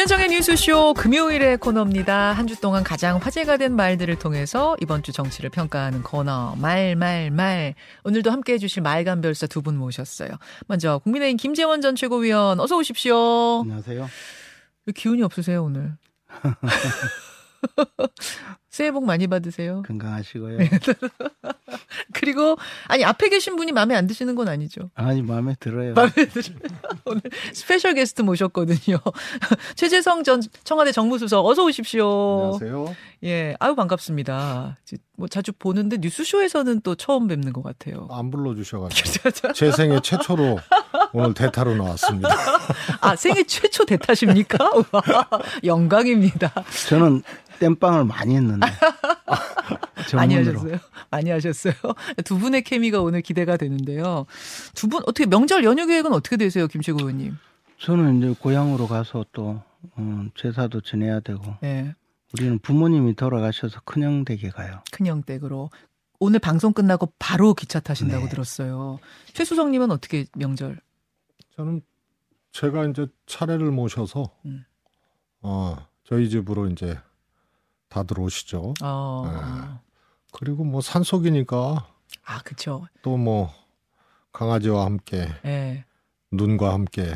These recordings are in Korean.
김현정의 뉴스쇼 금요일의 코너입니다. 한 주 동안 가장 화제가 된 말들을 통해서 이번 주 정치를 평가하는 코너 말 말 말. 오늘도 함께해 주실 말간별사 두 분 모셨어요. 먼저 국민의힘 김재원 전 최고위원 어서 오십시오. 안녕하세요. 기운이 없으세요 오늘? 새해 복 많이 받으세요. 건강하시고요. 그리고 아니 앞에 계신 분이 마음에 안 드시는 건 아니죠? 아니 마음에 들어요. 마음에 들어요. 오늘 special guest 모셨거든요. 최재성 전 청와대 정무수석 어서 오십시오. 안녕하세요. 예, 아유 반갑습니다. 뭐 자주 보는데 뉴스쇼에서는 또 처음 뵙는 것 같아요. 안 불러주셔가지고 제 생애 최초로 오늘 대타로 나왔습니다. 아 생애 최초 대타십니까? 영광입니다. 저는 땜빵을 많이 했는데. 많이 하셨어요? 많이 하셨어요? 두 분의 케미가 오늘 기대가 되는데요. 두 분 어떻게 명절 연휴 계획은 어떻게 되세요, 김치구 의원님? 저는 이제 고향으로 가서 또 음, 제사도 지내야 되고. 네. 우리는 부모님이 돌아가셔서 큰형 댁에 가요. 큰형 댁으로. 오늘 방송 끝나고 바로 기차 타신다고 네. 들었어요. 최수성님은 어떻게 명절? 저는 제가 이제 차례를 모셔서 음. 어, 저희 집으로 이제 다들 오시죠. 어. 네. 그리고 뭐 산속이니까. 아, 그쵸. 또뭐 강아지와 함께. 네. 눈과 함께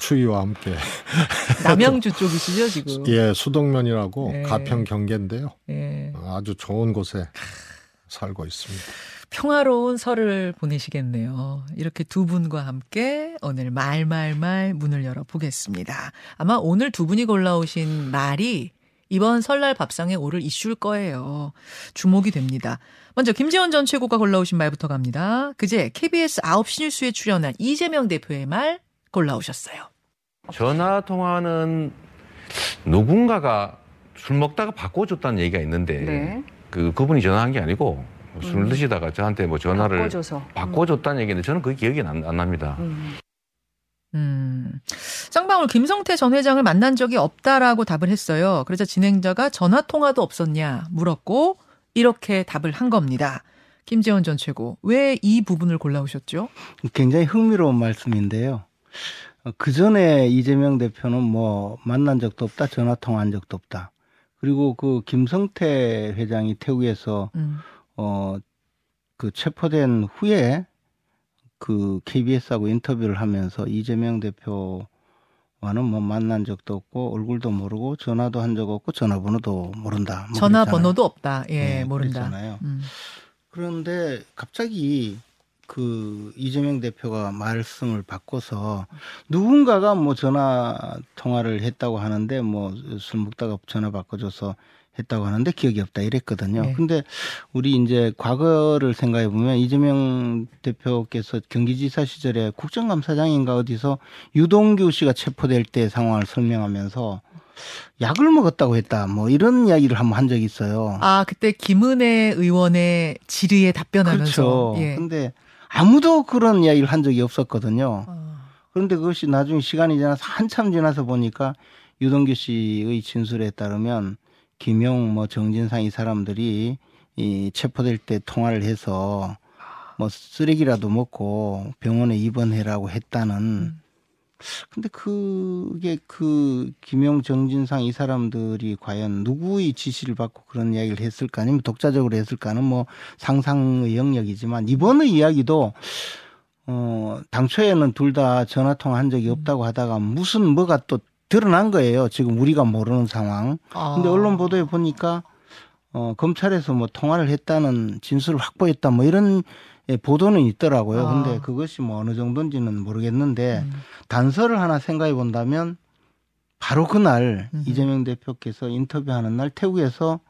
추위와 함께 남양주 쪽이시죠 지금? 예, 수덕면이라고 예. 가평 경계인데요. 예. 아주 좋은 곳에 살고 있습니다. 평화로운 설을 보내시겠네요. 이렇게 두 분과 함께 오늘 말말말 문을 열어 보겠습니다. 아마 오늘 두 분이 골라오신 말이 이번 설날 밥상에 오를 이슈일 거예요. 주목이 됩니다. 먼저 김재원 전 최고가 골라오신 말부터 갑니다. 그제 KBS 9시 뉴스에 출연한 이재명 대표의 말 골라오셨어요. 전화 통화는 누군가가 술 먹다가 바꿔줬다는 얘기가 있는데 네. 그 그분이 전화한 게 아니고 술 음. 드시다가 저한테 뭐 전화를 바꿔줘서. 바꿔줬다는 얘기인데 저는 그게 기억이 안, 안 납니다. 음. 음. 쌍방울 김성태 전 회장을 만난 적이 없다라고 답을 했어요. 그래서 진행자가 전화 통화도 없었냐 물었고 이렇게 답을 한 겁니다. 김재원 전 최고. 왜 이 부분을 골라오셨죠? 굉장히 흥미로운 말씀인데요. 그 전에 이재명 대표는 뭐 만난 적도 없다, 전화 통화한 적도 없다. 그리고 그 김성태 회장이 태국에서 음. 어그 체포된 후에 그 KBS하고 인터뷰를 하면서 이재명 대표와는 뭐 만난 적도 없고 얼굴도 모르고 전화도 한 적 없고 전화번호도 모른다. 뭐 전화번호도 없다. 예, 네, 모른다. 음. 그런데 갑자기 그 이재명 대표가 말씀을 바꿔서 누군가가 뭐 전화 통화를 했다고 하는데 뭐 술 먹다가 전화 바꿔줘서 했다고 하는데 기억이 없다 이랬거든요. 네. 근데 우리 이제 과거를 생각해 보면 이재명 대표께서 경기지사 시절에 국정감사장인가 어디서 유동규 씨가 체포될 때 상황을 설명하면서 약을 먹었다고 했다. 뭐 이런 이야기를 한번 한 적이 있어요. 아, 그때 김은혜 의원의 질의에 답변하면서. 그렇죠. 예. 근데 아무도 그런 이야기를 한 적이 없었거든요. 어. 그런데 그것이 나중에 시간이 지나서 한참 지나서 보니까 유동규 씨의 진술에 따르면 김용, 뭐 정진상 이 사람들이 이 체포될 때 통화를 해서 뭐 쓰레기라도 먹고 병원에 입원해라고 했다는. 음. 근데 그게 그 김용, 정진상 이 사람들이 과연 누구의 지시를 받고 그런 이야기를 했을까 아니면 독자적으로 했을까는 뭐 상상의 영역이지만 이번의 이야기도 어 당초에는 둘 다 전화 통화 한 적이 없다고 하다가 무슨 뭐가 또 드러난 거예요. 지금 우리가 모르는 상황. 아. 근데 언론 보도에 보니까 어, 검찰에서 뭐 통화를 했다는 진술을 확보했다 뭐 이런 예, 보도는 있더라고요. 아. 근데 그것이 뭐 어느 정도인지는 모르겠는데 음. 단서를 하나 생각해 본다면 바로 그날 음. 이재명 대표께서 인터뷰하는 날 태국에서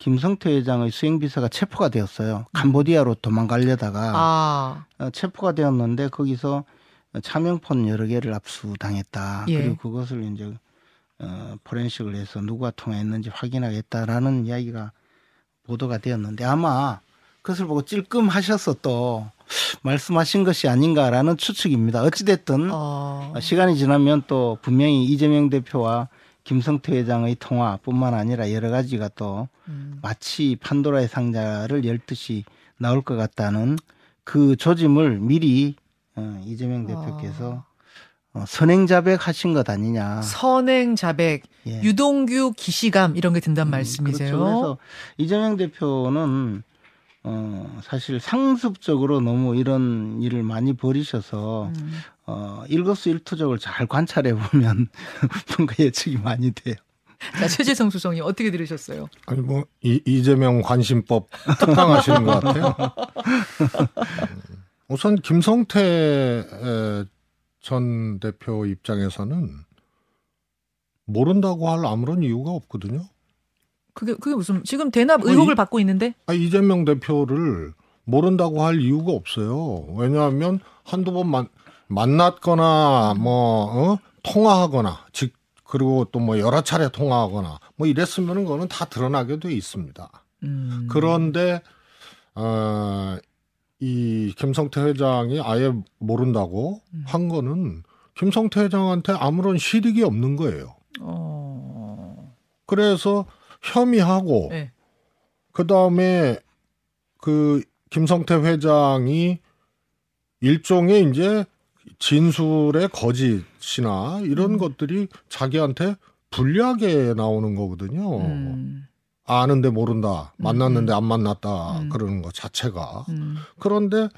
김성태 회장의 수행비서가 체포가 되었어요. 캄보디아로 도망가려다가 아. 어, 체포가 되었는데 거기서 차명폰 여러 개를 압수당했다. 예. 그리고 그것을 이제 어, 포렌식을 해서 누가 통화했는지 확인하겠다라는 이야기가 보도가 되었는데 아마 그것을 보고 찔끔하셔서 또 말씀하신 것이 아닌가라는 추측입니다. 어찌됐든 어... 시간이 지나면 또 분명히 이재명 대표와 김성태 회장의 통화뿐만 아니라 여러 가지가 또 음. 마치 판도라의 상자를 열듯이 나올 것 같다는 그 조짐을 미리 어, 이재명 대표께서 어, 선행자백 하신 것 아니냐. 선행자백, 예. 유동규 기시감 이런 게 든단 음, 말씀이세요. 그렇죠. 그래서 이재명 대표는 어, 사실 상습적으로 너무 이런 일을 많이 벌이셔서 음. 어, 일거수 일투족을 잘 관찰해 보면 뭔가 예측이 많이 돼요. 자, 최재성 수석님 어떻게 들으셨어요? 아니 뭐 이, 이재명 관심법 특강하시는 것 같아요. 우선 김성태 전 대표 입장에서는 모른다고 할 아무런 이유가 없거든요. 그게 그게 무슨 지금 대납 의혹을 이, 받고 있는데? 아, 이재명 대표를 모른다고 할 이유가 없어요. 왜냐하면 한두 번 만, 만났거나 뭐 어? 통화하거나 즉 그리고 또 뭐 여러 차례 통화하거나 뭐 이랬으면은 그거는 다 드러나게 돼 있습니다. 음. 그런데 어, 이 김성태 회장이 아예 모른다고 음. 한 거는 김성태 회장한테 아무런 실익이 없는 거예요. 어. 그래서 혐의하고 네. 그 다음에 그 김성태 회장이 일종의 이제 진술의 거짓이나 이런 음. 것들이 자기한테 불리하게 나오는 거거든요. 음. 아는데 모른다. 만났는데 음. 안 만났다. 음. 그러는 것 자체가. 음. 그런데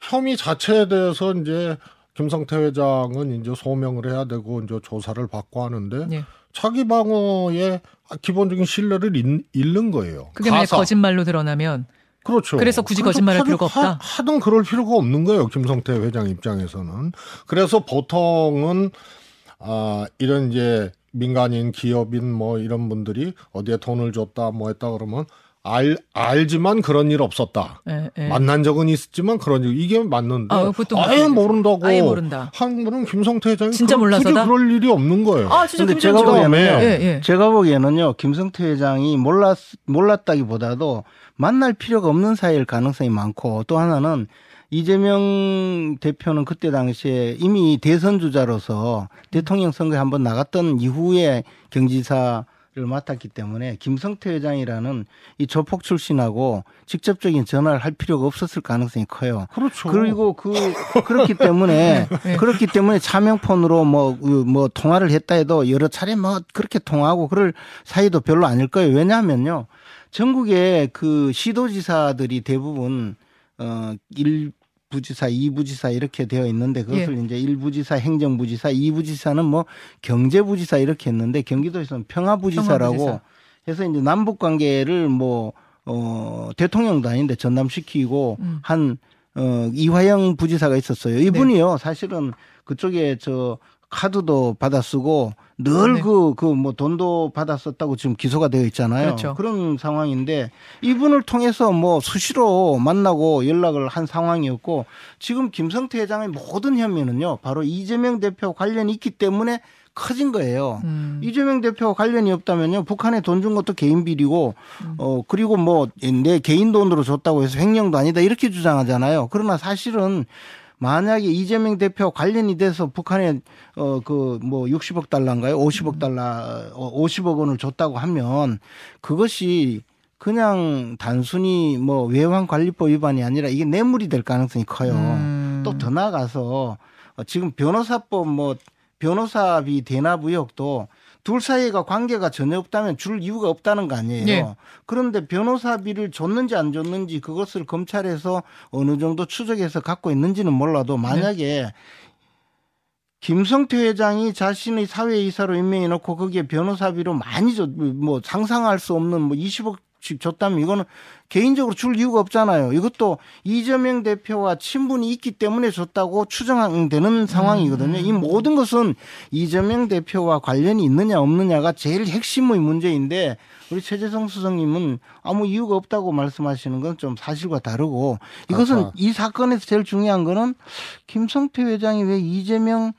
혐의 자체에 대해서 이제 김성태 회장은 이제 소명을 해야 되고 이제 조사를 받고 하는데 네. 자기 방어에 기본적인 신뢰를 잃 는 거예요. 그게 만약 거짓말로 드러나면 그렇죠. 그래서 굳이 거짓말할 필요가 없다. 하, 든 그럴 필요가 없는 거예요. 김성태 회장 입장에서는. 그래서 보통은 아 이런 이제 민간인 기업인 뭐 이런 분들이 어디에 돈을 줬다 뭐 했다 그러면 알 알지만 그런 일 없었다. 에, 에. 만난 적은 있었지만 그런 일 이게 맞는데 아, 보통 아예 모른다고 아예 모른다. 한 분은 김성태 회장이 진짜 그, 몰라서다. 그럴 일이 없는 거예요. 아 진짜 근데 제가 보기에는요. 예, 예. 제가 보기에는요. 김성태 회장이 몰랐 몰랐다기보다도 만날 필요가 없는 사이일 가능성이 많고 또 하나는 이재명 대표는 그때 당시에 이미 대선 주자로서 대통령 선거에 한번 나갔던 이후에 경지사 를 맡았기 때문에 김성태 회장이라는 이 조폭 출신하고 직접적인 전화를 할 필요가 없었을 가능성이 커요. 그렇죠. 그리고 그 그렇기 때문에 네. 그렇기 때문에 차명폰으로 뭐뭐 뭐 통화를 했다 해도 여러 차례 뭐 그렇게 통화하고 그럴 사이도 별로 아닐 거예요. 왜냐하면요. 전국의 그 시도지사들이 대부분 어, 일, 부지사, 이부지사 이렇게 되어 있는데 그것을 예. 이제 일부지사, 행정부지사, 이부지사는 뭐 경제부지사 이렇게 했는데 경기도에서는 평화부지사라고 평화부지사. 해서 이제 남북 관계를 뭐 어, 대통령도 아닌데 전담시키고 음. 한 어, 이화영 부지사가 있었어요. 이분이요. 네. 사실은 그쪽에 저 카드도 받아 쓰고 늘 네. 그, 그 뭐 돈도 받아 썼다고 지금 기소가 되어 있잖아요. 그렇죠. 그런 상황인데 이분을 통해서 뭐 수시로 만나고 연락을 한 상황이었고 지금 김성태 회장의 모든 혐의는요. 바로 이재명 대표 관련이 있기 때문에 커진 거예요. 음. 이재명 대표와 관련이 없다면요. 북한에 돈 준 것도 개인 비리고 음. 어 그리고 뭐 내 개인 돈으로 줬다고 해서 횡령도 아니다 이렇게 주장하잖아요. 그러나 사실은 만약에 이재명 대표 관련이 돼서 북한에 어 그 뭐 60억 달러인가요? 50억 달러 어 50억 원을 줬다고 하면 그것이 그냥 단순히 뭐 외환 관리법 위반이 아니라 이게 뇌물이 될 가능성이 커요. 음. 또더 나아가서 지금 변호사법 뭐 변호사비 대납 의혹도 둘 사이가 관계가 전혀 없다면 줄 이유가 없다는 거 아니에요. 네. 그런데 변호사비를 줬는지 안 줬는지 그것을 검찰에서 어느 정도 추적해서 갖고 있는지는 몰라도 만약에 네. 김성태 회장이 자신의 사회이사로 임명해 놓고 거기에 변호사비로 많이 줬, 뭐 상상할 수 없는 뭐 20억 씩 줬다면 이거는 개인적으로 줄 이유가 없잖아요. 이것도 이재명 대표와 친분이 있기 때문에 줬다고 추정되는 상황이거든요. 이 모든 것은 이재명 대표와 관련이 있느냐 없느냐가 제일 핵심의 문제인데 우리 최재성 수석님은 아무 이유가 없다고 말씀하시는 건 좀 사실과 다르고 이것은 아하. 이 사건에서 제일 중요한 거는 김성태 회장이 왜 이재명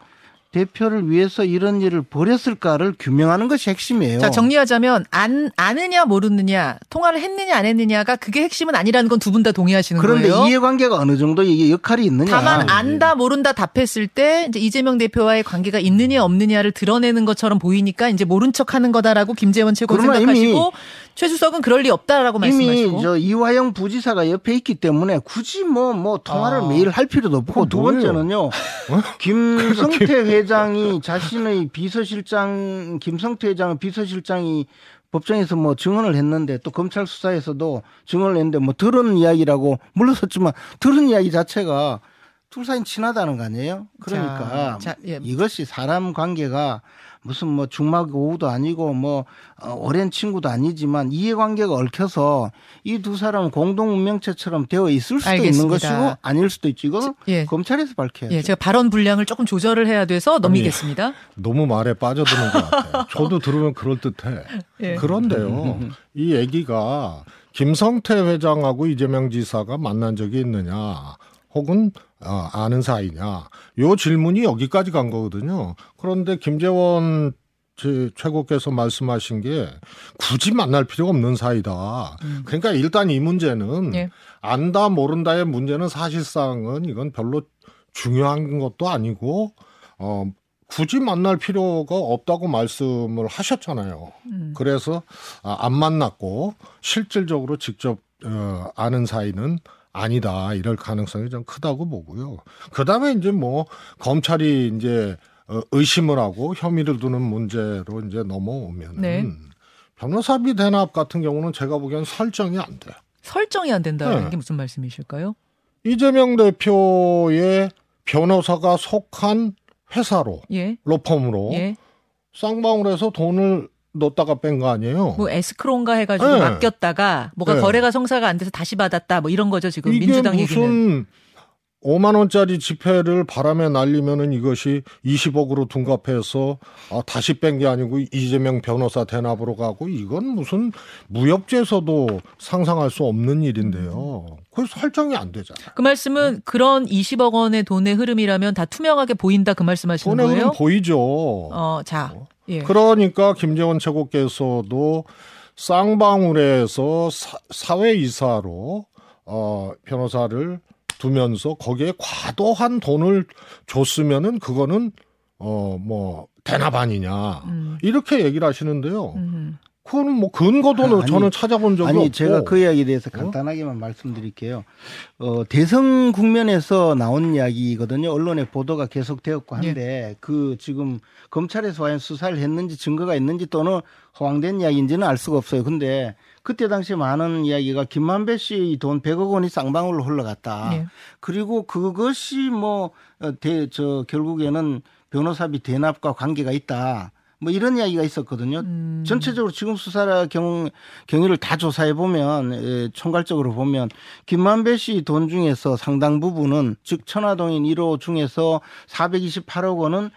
대표를 위해서 이런 일을 벌였을까를 규명하는 것이 핵심이에요. 자, 정리하자면 안 아느냐 모르느냐, 통화를 했느냐 안 했느냐가 그게 핵심은 아니라는 건 두 분 다 동의하시는 그런데 거예요. 그런데 이해관계가 어느 정도 이게 역할이 있느냐. 다만 안다 모른다 답했을 때 이제 이재명 대표와의 관계가 있느냐 없느냐를 드러내는 것처럼 보이니까 이제 모른 척하는 거다라고 김재원 최고 생각하시고 최수석은 그럴 리 없다라고 말씀하시고 이미 저 이화영 부지사가 옆에 있기 때문에 굳이 뭐뭐 뭐 통화를 아. 매일 할 필요도 없고 두 번째는요. 어? 김성태 회장이 자신의 비서실장 김성태 회장은 비서실장이 법정에서 뭐 증언을 했는데 또 검찰 수사에서도 증언을 했는데 뭐 들은 이야기라고 물러섰지만 들은 이야기 자체가 둘 사이 친하다는 거 아니에요? 그러니까 자, 자, 예. 이것이 사람 관계가 무슨 뭐 중막 오후도 아니고 뭐 어, 오랜 친구도 아니지만 이해관계가 얽혀서 이 두 사람은 공동 운명체처럼 되어 있을 수도 알겠습니다. 있는 것이고 아닐 수도 있죠. 이거 예. 검찰에서 밝혀야죠. 예, 제가 발언 분량을 조금 조절을 해야 돼서 넘기겠습니다. 아니, 너무 말에 빠져드는 것 같아요. 저도 들으면 그럴 듯해. 예. 그런데요, 이 얘기가 김성태 회장하고 이재명 지사가 만난 적이 있느냐? 혹은 어, 아는 사이냐. 요 질문이 여기까지 간 거거든요. 그런데 김재원 제 최고께서 말씀하신 게 굳이 만날 필요가 없는 사이다. 음. 그러니까 일단 이 문제는 예. 안다 모른다의 문제는 사실상은 이건 별로 중요한 것도 아니고 어 굳이 만날 필요가 없다고 말씀을 하셨잖아요. 음. 그래서 아, 안 만났고 실질적으로 직접 어, 아는 사이는 아니다 이럴 가능성이 좀 크다고 보고요. 그다음에 이제 뭐 검찰이 이제 어, 의심을 하고 혐의를 두는 문제로 이제 넘어오면은 네. 변호사비 대납 같은 경우는 제가 보기엔 설정이 안 돼요. 설정이 안 된다는 네. 게 무슨 말씀이실까요? 이재명 대표의 변호사가 속한 회사로 예. 로펌으로 예. 쌍방울 에서 돈을 넣었다가 뺀 거 아니에요? 뭐 에스크론가 해가지고 네. 맡겼다가 뭐가 네. 거래가 성사가 안 돼서 다시 받았다 뭐 이런 거죠 지금 민주당 무슨 얘기는. 5만 원짜리 지폐를 바람에 날리면은 이것이 20억으로 둔갑해서 아, 다시 뺀 게 아니고 이재명 변호사 대납으로 가고 이건 무슨 무협지에서도 상상할 수 없는 일인데요. 그 설정이 안 되잖아요. 그 말씀은 네? 그런 20억 원의 돈의 흐름이라면 다 투명하게 보인다 그 말씀하시는 거예요? 돈의 흐름 보이죠. 어, 자. 예. 그러니까 김재원 최고께서도 쌍방울에서 사, 회 이사로 어, 변호사를 두면서 거기에 과도한 돈을 줬으면은 그거는 어 뭐 대납 아니냐 음. 이렇게 얘기를 하시는데요. 음. 그거는 뭐 근거도 아, 저는 찾아본 적이 아니, 없고. 제가 그 이야기에 대해서 어? 간단하게만 어? 말씀드릴게요. 어, 대선 국면에서 나온 이야기거든요. 언론에 보도가 계속되었고 한데 예. 그 지금 검찰에서 과연 수사를 했는지 증거가 있는지 또는 허황된 이야기인지는 알 수가 없어요. 근데 그때 당시 많은 이야기가 김만배 씨 돈 100억 원이 쌍방울로 흘러갔다. 예. 그리고 그것이 뭐, 어, 대, 저, 결국에는 변호사비 대납과 관계가 있다. 뭐 이런 이야기가 있었거든요. 음. 전체적으로 지금 수사 경, 경위를 다 조사해 보면 예, 총괄적으로 보면 김만배 씨 돈 중에서 상당 부분은 즉 천화동인 1호 중에서 428억 원은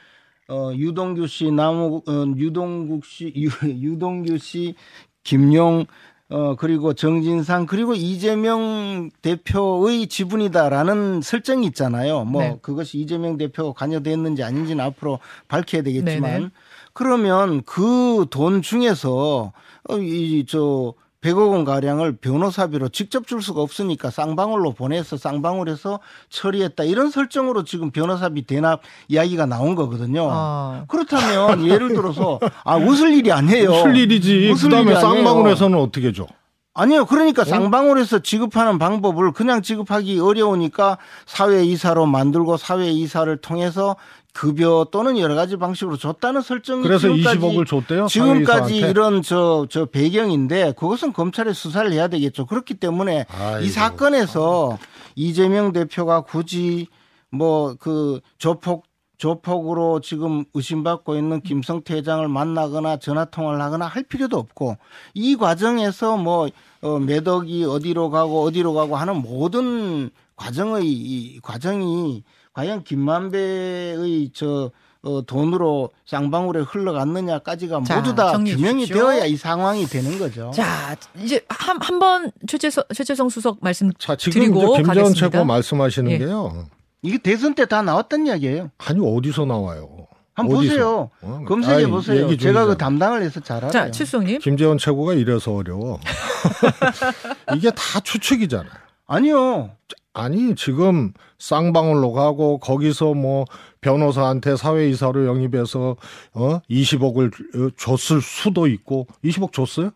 어 유동규 씨 나무 어, 유동국 씨 유, 유동규 씨 김용 어, 그리고 정진상, 그리고 이재명 대표의 지분이다라는 설정이 있잖아요. 뭐, 네. 그것이 이재명 대표가 관여됐는지 아닌지는 앞으로 밝혀야 되겠지만, 네네. 그러면 그 돈 중에서 어, 이저 100억 원 가량을 변호사비로 직접 줄 수가 없으니까 쌍방울로 보내서 쌍방울에서 처리했다 이런 설정으로 지금 변호사비 대납 이야기가 나온 거거든요. 아. 그렇다면 예를 들어서 아 웃을 일이 아니에요. 웃을 일이지. 웃을 그다음에 쌍방울에서는 어떻게 줘? 아니요. 그러니까 어? 쌍방울에서 지급하는 방법을 그냥 지급하기 어려우니까 사회 이사로 만들고 사회 이사를 통해서 급여 또는 여러 가지 방식으로 줬다는 설정이 그래서 20억을 줬대요. 지금까지 이런 저저 배경인데 그것은 검찰에 수사를 해야 되겠죠. 그렇기 때문에 아이고. 이 사건에서 이재명 대표가 굳이 뭐 그 조폭 조폭으로 지금 의심받고 있는 김성태 회장을 만나거나 전화 통화를 하거나 할 필요도 없고 이 과정에서 뭐 어, 매덕이 어디로 가고 어디로 가고 하는 모든 과정의 이 과정이 과연 김만배의 저 어, 돈으로 쌍방울에 흘러갔느냐까지가 자, 모두 다 규명이 되어야 이 상황이 되는 거죠. 자, 이제 한 한번 최재성 최재성 수석 말씀 자, 지금 드리고 가겠습니다. 최고 말씀하시는 예. 게요. 이게 대선 때 다 나왔던 이야기예요. 아니 어디서 나와요? 한번 어디서? 보세요. 어? 검색해 보세요. 제가 그 담당을 해서 잘 알아요. 자, 칠수님. 김재원 최고가 이래서 어려워. 이게 다 추측이잖아요. 아니요. 아니 지금 쌍방울로 가고 거기서 뭐 변호사한테 사회이사로 영입해서 어 20억을 줬을 수도 있고 20억 줬어요?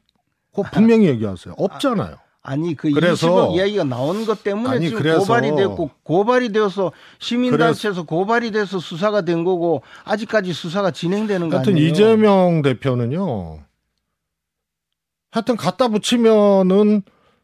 그 분명히 얘기하세요. 없잖아요. 아니 그 그래서 20억 이야기가 나온 것 때문에 아니, 지금 그래서, 고발이 됐고 고발이 되어서 시민단체에서 고발이 돼서 수사가 된 거고 아직까지 수사가 진행되는 거 하여튼 아니에요? 이재명 대표는요. 하여튼 갖다 붙이면은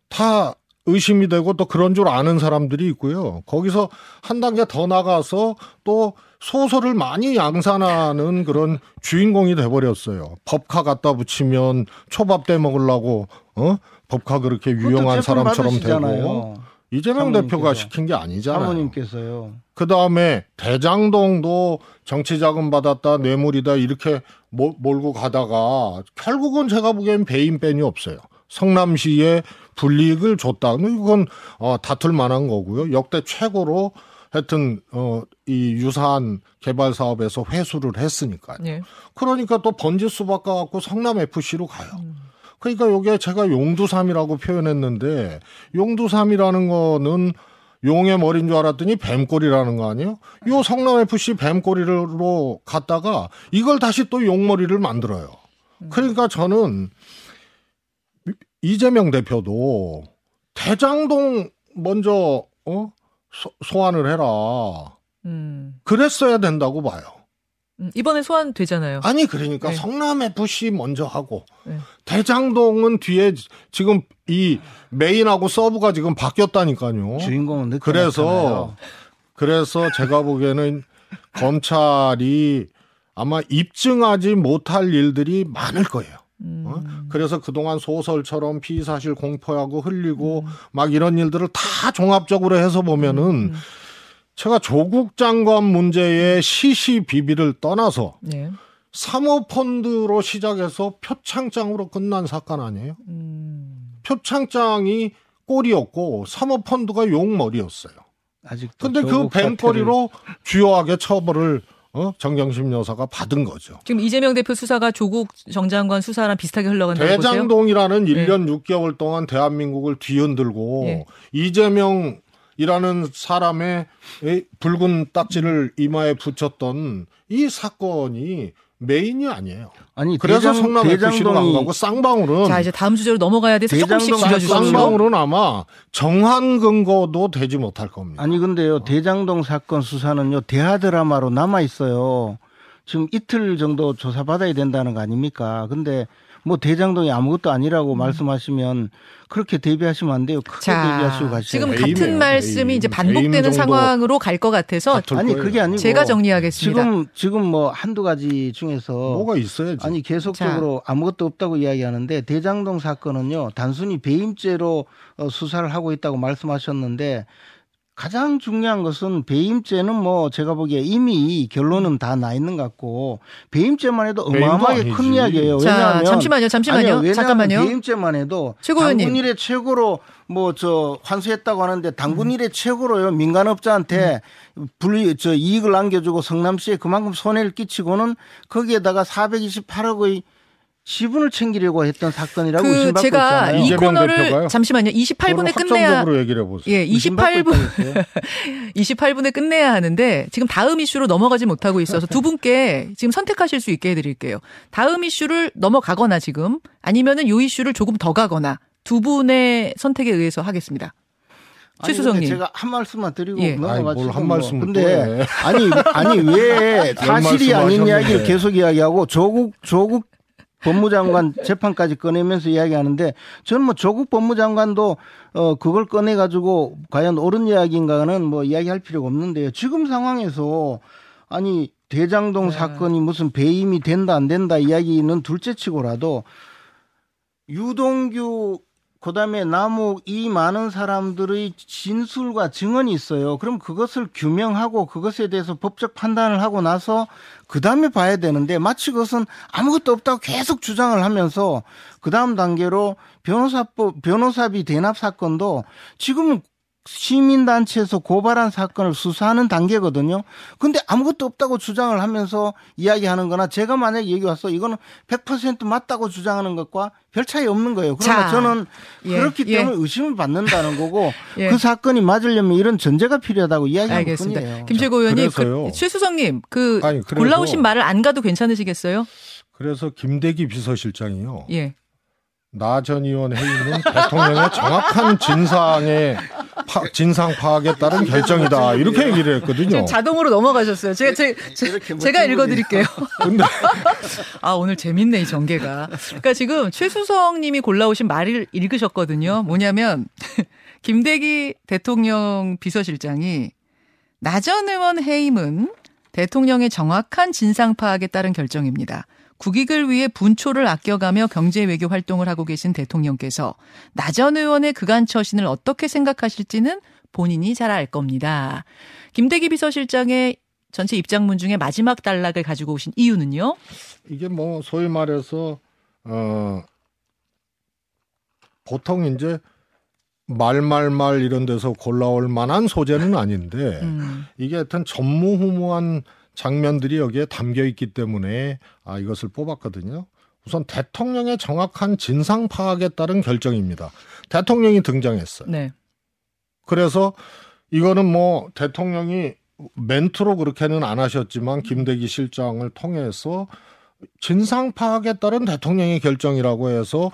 다 의심이 되고 또 그런 줄 아는 사람들이 있고요. 거기서 한 단계 더 나가서 또 소설을 많이 양산하는 그런 주인공이 돼버렸어요. 법카 갖다 붙이면 초밥 대 먹으려고 어 법카 그렇게 유용한 사람처럼 되고 이재명 대표가 시킨 게 아니잖아요. 사모님께서요. 그 다음에 대장동도 정치 자금 받았다 뇌물이다 이렇게 몰고 가다가 결국은 제가 보기엔 배임 뺀이 없어요. 성남시에 불이익을 줬다. 이건 어, 다툴 만한 거고요. 역대 최고로 하여튼 어, 이 유사한 개발 사업에서 회수를 했으니까요. 네. 그러니까 또 번지수 바꿔갖고 성남 FC로 가요. 음. 그러니까 요게 제가 용두삼이라고 표현했는데 용두삼이라는 거는 용의 머리인 줄 알았더니 뱀꼬리라는 거 아니에요? 요 성남 FC 뱀꼬리로 갔다가 이걸 다시 또 용머리를 만들어요. 음. 그러니까 저는 이재명 대표도 대장동 먼저 어? 소, 환을 해라. 음. 그랬어야 된다고 봐요. 음, 이번에 소환 되잖아요. 아니 그러니까 네. 성남 FC 먼저 하고 네. 대장동은 뒤에 지금 이 main하고 sub가 지금 바뀌었다니까요. 주인공은 그래서 그래서 제가 보기에는 검찰이 아마 입증하지 못할 일들이 많을 거예요. 어? 음. 그래서 그동안 소설처럼 피사실 공포하고 흘리고 음. 막 이런 일들을 다 종합적으로 해서 보면은 음. 제가 조국 장관 문제의 시시비비를 떠나서 네. 사모펀드로 시작해서 표창장으로 끝난 사건 아니에요? 음. 표창장이 꼴이었고 사모펀드가 용머리였어요. 아직 근데 그 사태를... 주요하게 처벌을 어? 정경심 여사가 받은 거죠. 지금 이재명 대표 수사가 조국 정 장관 수사랑 비슷하게 흘러간다고 대장동이라는 보세요? 1년 네. 6개월 동안 대한민국을 뒤흔들고 네. 이재명 이라는 사람의 붉은 딱지를 이마에 붙였던 이 사건이 메인이 아니에요. 아니 그래서 대장, 성남 FC로 안 가고 쌍방울은 자 이제 다음 주제로 넘어가야 돼서 조금씩 줄여주시죠. 쌍방울은 아마 정한 근거도 되지 못할 겁니다. 아니 근데요 대장동 사건 수사는요 대하 드라마로 남아 있어요. 지금 이틀 정도 조사받아야 된다는 거 아닙니까? 근데 뭐 대장동이 아무것도 아니라고 음. 말씀하시면 그렇게 대비하시면 안 돼요. 크게 자, 대비하시고 가시죠. 지금 같은 에임이에요. 말씀이 에임. 이제 반복되는 상황으로 갈 것 같아서 아니 그게 아니고 제가 정리하겠습니다. 지금 지금 뭐 한두 가지 중에서 뭐가 있어야지. 아니 계속적으로 자. 아무것도 없다고 이야기하는데 대장동 사건은요 단순히 배임죄로 어, 수사를 하고 있다고 말씀하셨는데 가장 중요한 것은 배임죄는 뭐 제가 보기에 이미 결론은 다 나 있는 것 같고 배임죄만 해도 어마어마하게 큰 이야기예요. 왜냐하면 잠시만요, 잠시만요, 아니요, 잠깐만요. 배임죄만 해도 최고위원님. 당군 일의 최고로 뭐 저 환수했다고 하는데 당군 일의 음. 최고로요 민간업자한테 음. 불리 저 이익을 남겨주고 성남시에 그만큼 손해를 끼치고는 거기에다가 428억의 지분을 챙기려고 했던 사건이라고 그 의심받고 제가 있잖아요. 이 코너를 잠시만요. 28분에 끝내야 얘기를 해보세요. 예, 28분 28분에 끝내야 하는데 지금 다음 이슈로 넘어가지 못하고 있어서 두 분께 지금 선택하실 수 있게 해 드릴게요. 다음 이슈를 넘어가거나 지금 아니면은 요 이슈를 조금 더 가거나 두 분의 선택에 의해서 하겠습니다. 최수성님. 제가 한 말씀만 드리고 예. 넘어가시고. 한 말씀 근데 아니 아니 왜 사실이 아닌 이야기를 계속 이야기하고 조국 조국 법무장관 재판까지 꺼내면서 이야기하는데 저는 뭐 조국 법무장관도 어 그걸 꺼내 가지고 과연 옳은 이야기인가는 뭐 이야기할 필요가 없는데요. 지금 상황에서 아니 대장동 네. 사건이 무슨 배임이 된다 안 된다 이야기는 둘째치고라도 유동규 그다음에 남욱 이 많은 사람들의 진술과 증언이 있어요. 그럼 그것을 규명하고 그것에 대해서 법적 판단을 하고 나서 그다음에 봐야 되는데 마치 그것은 아무것도 없다고 계속 주장을 하면서 그다음 단계로 변호사법 변호사비 대납 사건도 지금은 시민단체에서 고발한 사건을 수사하는 단계거든요. 근데 아무것도 없다고 주장을 하면서 이야기하는 거나 제가 만약에 얘기 왔어 이거는 100% 맞다고 주장하는 것과 별 차이 없는 거예요. 그러나 저는 예, 그렇기 예. 때문에 예. 의심을 받는다는 거고 예. 그 사건이 맞으려면 이런 전제가 필요하다고 이야기하는 뿐이에요. 김철고 의원님, 그, 최수성님 그 아니, 골라오신 말을 안 가도 괜찮으시겠어요? 그래서 김대기 비서실장이요. 예. 나전 의원 회의는 대통령의 정확한 진상의 파, 진상 파악에 따른 결정이다 이렇게 얘기를 했거든요. 자동으로 넘어가셨어요. 제가 제, 제 제가 읽어드릴게요. 근데 아 오늘 재밌네 이 전개가. 그러니까 지금 최수성님이 골라오신 말을 읽으셨거든요. 뭐냐면 김대기 대통령 비서실장이 나전 의원 해임은 대통령의 정확한 진상 파악에 따른 결정입니다. 국익을 위해 분초를 아껴가며 경제 외교 활동을 하고 계신 대통령께서 나 전 의원의 그간 처신을 어떻게 생각하실지는 본인이 잘 알 겁니다. 김대기 비서실장의 전체 입장문 중에 마지막 단락을 가지고 오신 이유는요? 이게 뭐 소위 말해서 어 보통 이제 말말말 이런 데서 골라올 만한 소재는 아닌데 음. 이게 하여튼 전무후무한 장면들이 여기에 담겨 있기 때문에 아 이것을 뽑았거든요. 우선 대통령의 정확한 진상 파악에 따른 결정입니다. 대통령이 등장했어요. 네. 그래서 이거는 뭐 대통령이 멘트로 그렇게는 안 하셨지만 김대기 실장을 통해서 진상 파악에 따른 대통령의 결정이라고 해서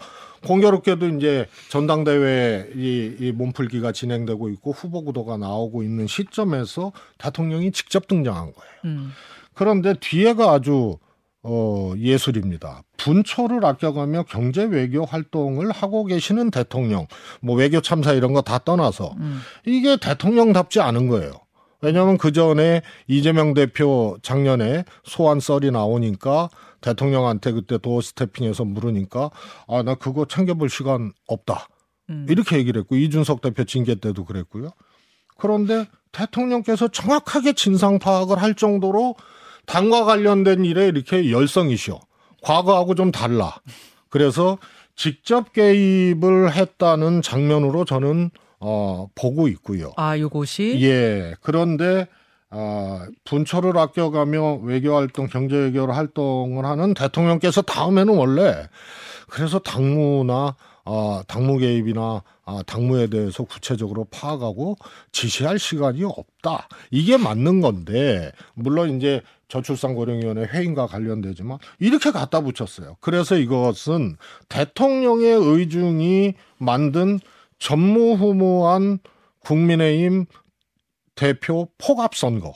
공교롭게도 이제 전당대회 이, 이 몸풀기가 진행되고 있고 후보 구도가 나오고 있는 시점에서 대통령이 직접 등장한 거예요. 음. 그런데 뒤에가 아주 어, 예술입니다. 분초를 아껴가며 경제 외교 활동을 하고 계시는 대통령, 뭐 외교 참사 이런 거 다 떠나서 음. 이게 대통령답지 않은 거예요. 왜냐하면 그 전에 이재명 대표 작년에 소환 썰이 나오니까 대통령한테 그때 도어 스태핑해서 물으니까 아 나 그거 챙겨볼 시간 없다 음. 이렇게 얘기를 했고 이준석 대표 징계 때도 그랬고요. 그런데 대통령께서 정확하게 진상 파악을 할 정도로 당과 관련된 일에 이렇게 열성이셔. 과거하고 좀 달라. 그래서 직접 개입을 했다는 장면으로 저는 어 보고 있고요. 아, 요것이 예. 그런데 아, 분초를 아껴가며 외교 활동, 경제 외교 활동을 하는 대통령께서 다음에는 원래 그래서 당무나 아, 당무 개입이나 아, 당무에 대해서 구체적으로 파악하고 지시할 시간이 없다. 이게 맞는 건데 물론 이제 저출산 고령위원회 회의과 관련되지만 이렇게 갖다 붙였어요. 그래서 이것은 대통령의 의중이 만든 전무후무한 국민의힘 대표 폭압 선거에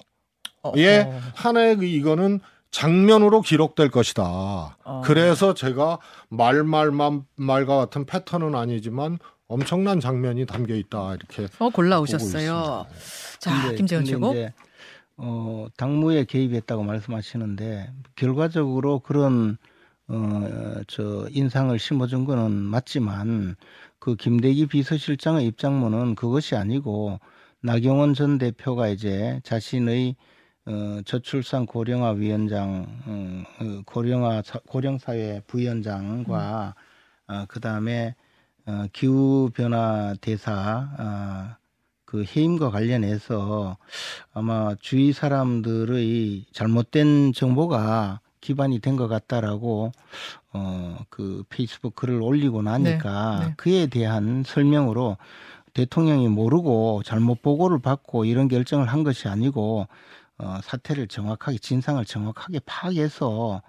어. 하나의 그 이거는 장면으로 기록될 것이다. 어. 그래서 제가 말말만 말과 같은 패턴은 아니지만 엄청난 장면이 담겨 있다 이렇게 어 골라 오셨어요. 자 김재원 최고. 어, 당무에 개입했다고 말씀하시는데 결과적으로 그런 어, 저 인상을 심어준 거는 맞지만 그 김대기 비서실장의 입장문은 그것이 아니고 나경원 전 대표가 이제 자신의 어, 저출산 고령화 위원장, 어, 어 고령화 고령 사회 부위원장과 음. 어, 그 다음에 어, 기후 변화 대사 어, 그 해임과 관련해서 아마 주위 사람들의 잘못된 정보가 기반이 된 것 같다라고 어, 그 페이스북 글을 올리고 나니까 네, 네. 그에 대한 설명으로 대통령이 모르고 잘못 보고를 받고 이런 결정을 한 것이 아니고 어, 사태를 정확하게 진상을 정확하게 파악해서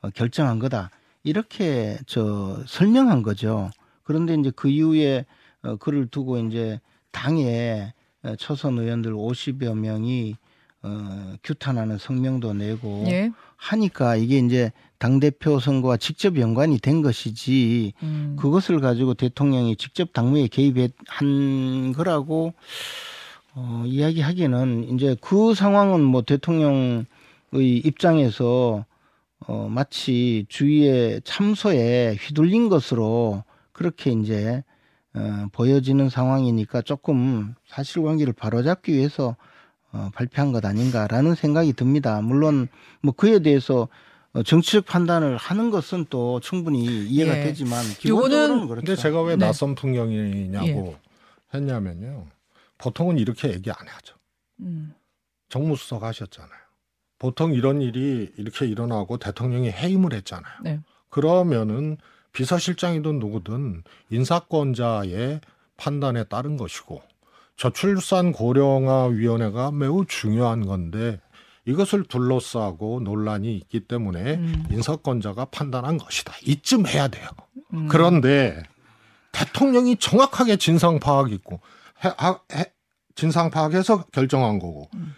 어, 결정한 거다. 이렇게 저 설명한 거죠. 그런데 이제 그 이후에 어, 글을 두고 이제 당에 어, 초선 의원들 50여 명이 어, 규탄하는 성명도 내고 예. 하니까 이게 이제 당 대표 선거와 직접 연관이 된 것이지 음. 그것을 가지고 대통령이 직접 당무에 개입한 거라고 어, 이야기하기는 이제 그 상황은 뭐 대통령의 입장에서 어, 마치 주위의 참소에 휘둘린 것으로 그렇게 이제 어, 보여지는 상황이니까 조금 사실관계를 바로잡기 위해서 어, 발표한 것 아닌가라는 생각이 듭니다. 물론 뭐 그에 대해서 어, 정치적 판단을 하는 것은 또 충분히 이해가 예. 되지만 기본적으로는 그렇죠. 근데 제가 왜 네. 낯선 풍경이냐고 예. 했냐면요. 보통은 이렇게 얘기 안 하죠. 음. 정무수석 하셨잖아요. 보통 이런 일이 이렇게 일어나고 대통령이 해임을 했잖아요. 네. 그러면은 비서실장이든 누구든 인사권자의 판단에 따른 것이고 저출산 고령화 위원회가 매우 중요한 건데 이것을 둘러싸고 논란이 있기 때문에 음. 인사권자가 판단한 것이다. 이쯤 해야 돼요. 음. 그런데 대통령이 정확하게 진상 파악 있고 해, 해, 진상 파악해서 결정한 거고 음.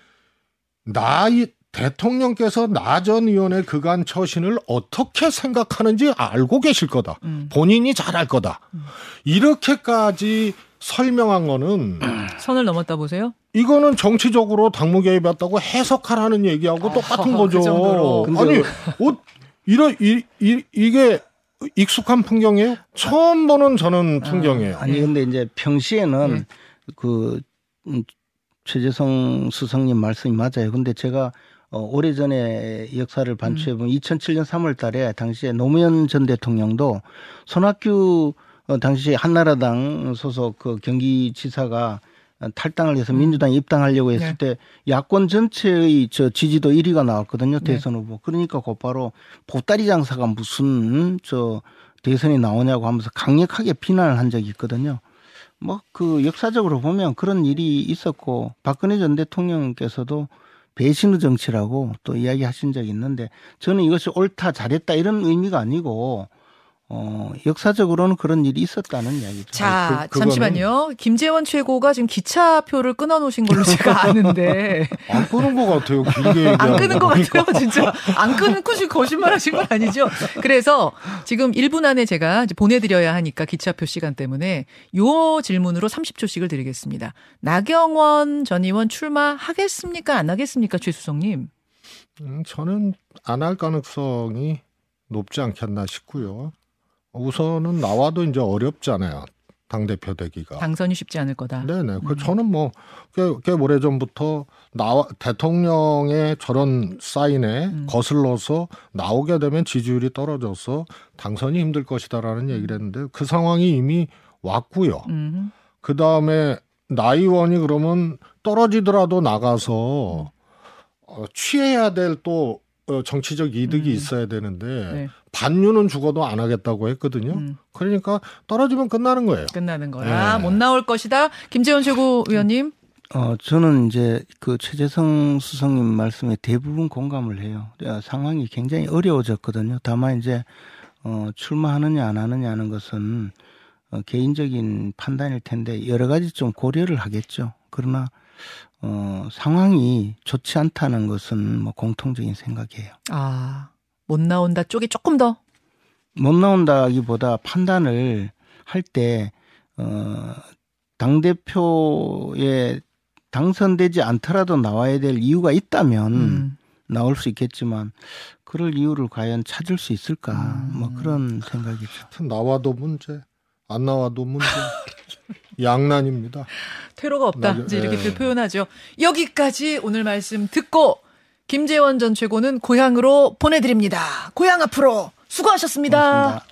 나이 대통령께서 나전 의원의 그간 처신을 어떻게 생각하는지 알고 계실 거다. 음. 본인이 잘할 거다. 음. 이렇게까지 설명한 거는 선을 넘었다 보세요? 이거는 정치적으로 당무 개입했다고 해석하라는 얘기하고 아, 똑같은 거죠. 그 아니, 어, 이런 이, 이, 이게 익숙한 풍경이에요? 처음 보는 저는 풍경이에요. 아, 니 근데 이제 평시에는 네. 그 음, 최재성 수석님 말씀이 맞아요. 근데 제가 어, 오래전에 역사를 반추해 보면 음. 2007년 3월 달에 당시에 노무현 전 대통령도 손학규 어, 당시 한나라당 소속 그 경기지사가 탈당을 해서 음. 민주당에 입당하려고 했을 네. 때 야권 전체의 저 지지도 1위가 나왔거든요. 네. 대선 후보. 그러니까 곧바로 보따리 장사가 무슨 저 대선이 나오냐고 하면서 강력하게 비난을 한 적이 있거든요. 뭐 그 역사적으로 보면 그런 일이 있었고 박근혜 전 대통령께서도 배신의 정치라고 또 이야기하신 적이 있는데 저는 이것이 옳다 잘했다 이런 의미가 아니고 어, 역사적으로는 그런 일이 있었다는 이야기죠. 자, 그, 잠시만요. 김재원 최고가 지금 기차표를 끊어놓으신 걸로 제가 아는데. 안 끄는 것 같아요. 길게 안 끄는 것 같아요. 진짜. 안 끊고 시 거짓말 하신 건 아니죠. 그래서 지금 1분 안에 제가 보내드려야 하니까 기차표 시간 때문에 요 질문으로 30초씩을 드리겠습니다. 나경원 전 의원 출마하겠습니까? 안 하겠습니까? 최수성님. 음, 저는 안 할 가능성이 높지 않겠나 싶고요. 우선은 나와도 이제 어렵잖아요. 당 대표 되기가 당선이 쉽지 않을 거다. 네네. 그 음. 저는 뭐 꽤, 꽤 오래 전부터 나와 대통령의 저런 사인에 음. 거슬러서 나오게 되면 지지율이 떨어져서 당선이 힘들 것이다라는 음. 얘기를 했는데 그 상황이 이미 왔고요. 음. 그 다음에 나 의원이 그러면 떨어지더라도 나가서 어, 취해야 될 또 어, 정치적 이득이 음. 있어야 되는데 네. 반유는 죽어도 안 하겠다고 했거든요. 음. 그러니까 떨어지면 끝나는 거예요. 끝나는 거야. 네. 못 나올 것이다. 김재원 최고위원님. 어, 저는 이제 그 최재성 수석님 말씀에 대부분 공감을 해요. 어, 상황이 굉장히 어려워졌거든요. 다만 이제 어, 출마하느냐 안 하느냐 하는 것은 어, 개인적인 판단일 텐데 여러 가지 좀 고려를 하겠죠. 그러나 어, 상황이 좋지 않다는 것은 뭐 공통적인 생각이에요. 아, 못 나온다 쪽이 조금 더? 못 나온다기보다 판단을 할 때, 어, 당대표에 당선되지 않더라도 나와야 될 이유가 있다면 음. 나올 수 있겠지만, 그럴 이유를 과연 찾을 수 있을까? 음. 뭐 그런 생각이죠. 나와도 문제, 안 나와도 문제. 양난입니다. 퇴로가 없다. 맞아, 이제 이렇게 네. 표현하죠. 여기까지 오늘 말씀 듣고 김재원 전 최고는 고향으로 보내드립니다. 고향 앞으로 수고하셨습니다 고맙습니다.